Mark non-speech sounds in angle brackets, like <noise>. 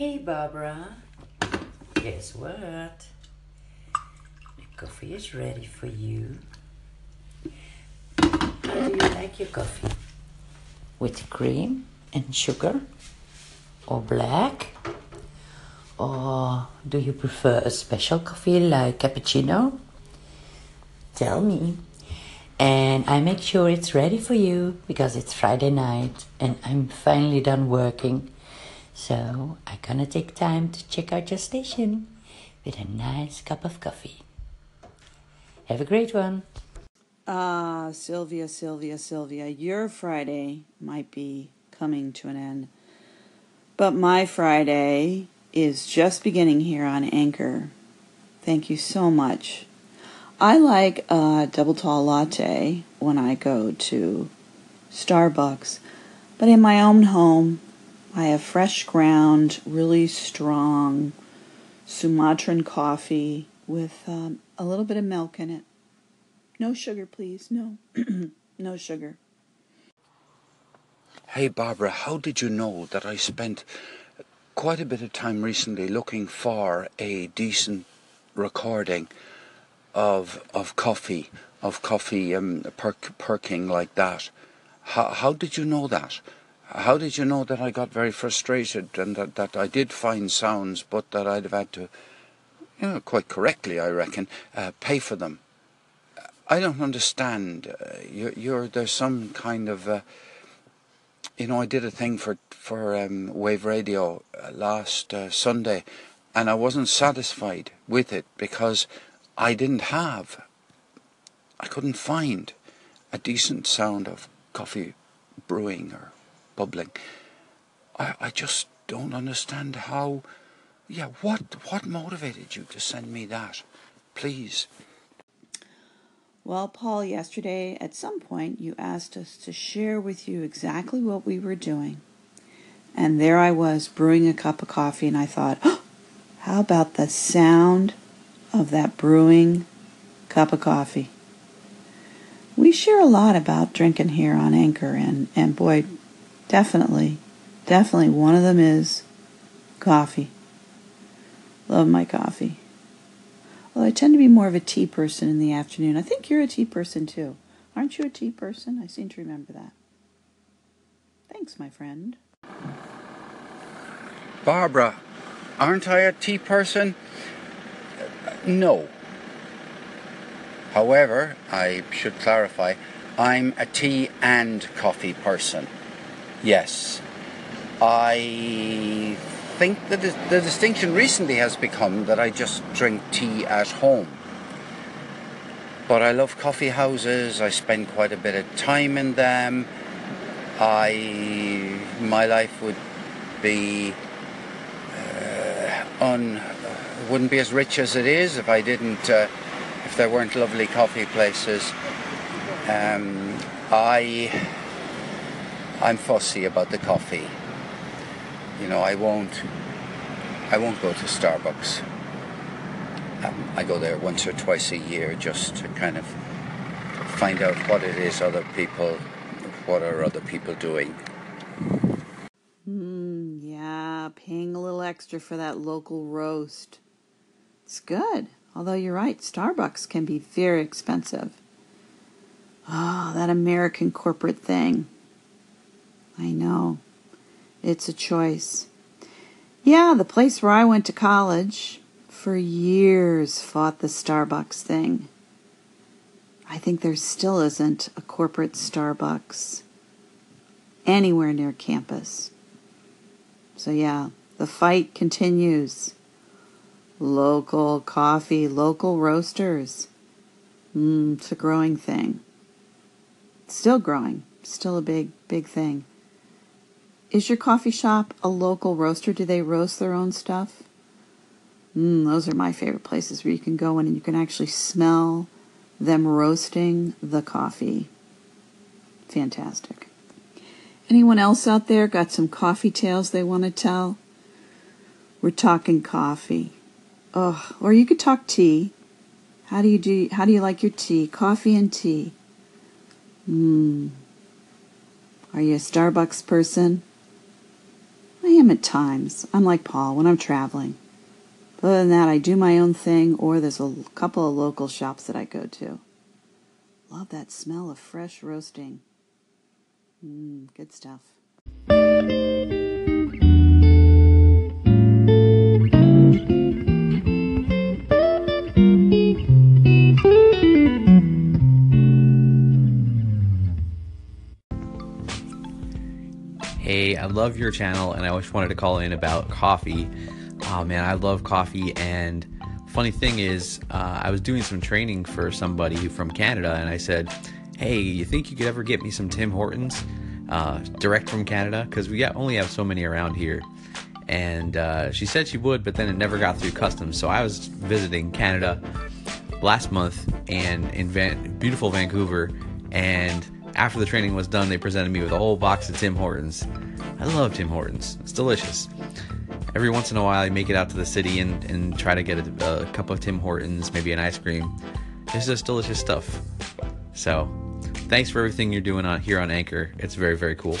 Hey Barbara, guess what? The coffee is ready for you. How do you like your coffee? With cream and sugar? Or black? Or do you prefer a special coffee like cappuccino? Tell me. And I make sure it's ready for you because it's Friday night and I'm finally done working. So I'm gonna take time to check out your station with a nice cup of coffee. Have a great one. Ah, Sylvia, Sylvia, Sylvia, your Friday might be coming to an end. But my Friday is just beginning here on Anchor. Thank you so much. I like a double tall latte when I go to Starbucks, but in my own home, I have fresh ground, really strong Sumatran coffee with um, a little bit of milk in it. No sugar, please. No. <clears throat> no sugar. Hey, Barbara, how did you know that I spent quite a bit of time recently looking for a decent recording of of coffee, of coffee um, perk, perking like that? How, how did you know that? How did you know that I got very frustrated and that, that I did find sounds, but that I'd have had to, you know, quite correctly, I reckon, uh, pay for them? I don't understand. Uh, you're, you're, there's some kind of, uh, you know, I did a thing for for um, Wave Radio uh, last uh, Sunday, and I wasn't satisfied with it because I didn't have, I couldn't find a decent sound of coffee brewing or bubbling. I, I just don't understand how. Yeah, what what motivated you to send me that? Please. Well, Paul, yesterday at some point you asked us to share with you exactly what we were doing. And there I was brewing a cup of coffee, and I thought, oh, how about the sound of that brewing cup of coffee? We share a lot about drinking here on Anchor, and, and boy, definitely, definitely one of them is coffee. Love my coffee. Well, I tend to be more of a tea person in the afternoon. I think you're a tea person too. Aren't you a tea person? I seem to remember that. Thanks, my friend. Barbara, aren't I a tea person? Uh, no. However, I should clarify, I'm a tea and coffee person. Yes. I think that the distinction recently has become that I just drink tea at home. But I love coffee houses, I spend quite a bit of time in them. I my life would be uh, un wouldn't be as rich as it is if I didn't uh, if there weren't lovely coffee places. Um, I I'm fussy about the coffee. You know, I won't I won't go to Starbucks. Um, I go there once or twice a year just to kind of find out what it is other people what are other people doing. Mm, yeah, paying a little extra for that local roast. It's good. Although you're right, Starbucks can be very expensive. Oh, that American corporate thing. I know. It's a choice. Yeah, the place where I went to college for years fought the Starbucks thing. I think there still isn't a corporate Starbucks anywhere near campus. So, yeah, the fight continues. Local coffee, local roasters. Mm, it's a growing thing. still growing, still a big, big thing. Is your coffee shop a local roaster? Do they roast their own stuff? Mm, those are my favorite places where you can go in and you can actually smell them roasting the coffee. Fantastic. Anyone else out there got some coffee tales they want to tell? We're talking coffee. Oh, or you could talk tea. How do you do how do you like your tea? Coffee and tea. Hmm. Are you a Starbucks person? Am at times. I'm like Paul when I'm traveling. Other than that, I do my own thing, or there's a couple of local shops that I go to. Love that smell of fresh roasting. Mmm, good stuff. Hey, I love your channel and I always wanted to call in about coffee. Oh man, I love coffee. And funny thing is, uh, I was doing some training for somebody from Canada and I said, Hey, you think you could ever get me some Tim Hortons uh, direct from Canada? Because we only have so many around here. And uh, she said she would, but then it never got through customs. So I was visiting Canada last month and in Van- beautiful Vancouver and after the training was done, they presented me with a whole box of Tim Hortons. I love Tim Hortons. It's delicious. Every once in a while, I make it out to the city and, and try to get a, a cup of Tim Hortons, maybe an ice cream. It's just delicious stuff. So, thanks for everything you're doing on here on Anchor. It's very, very cool.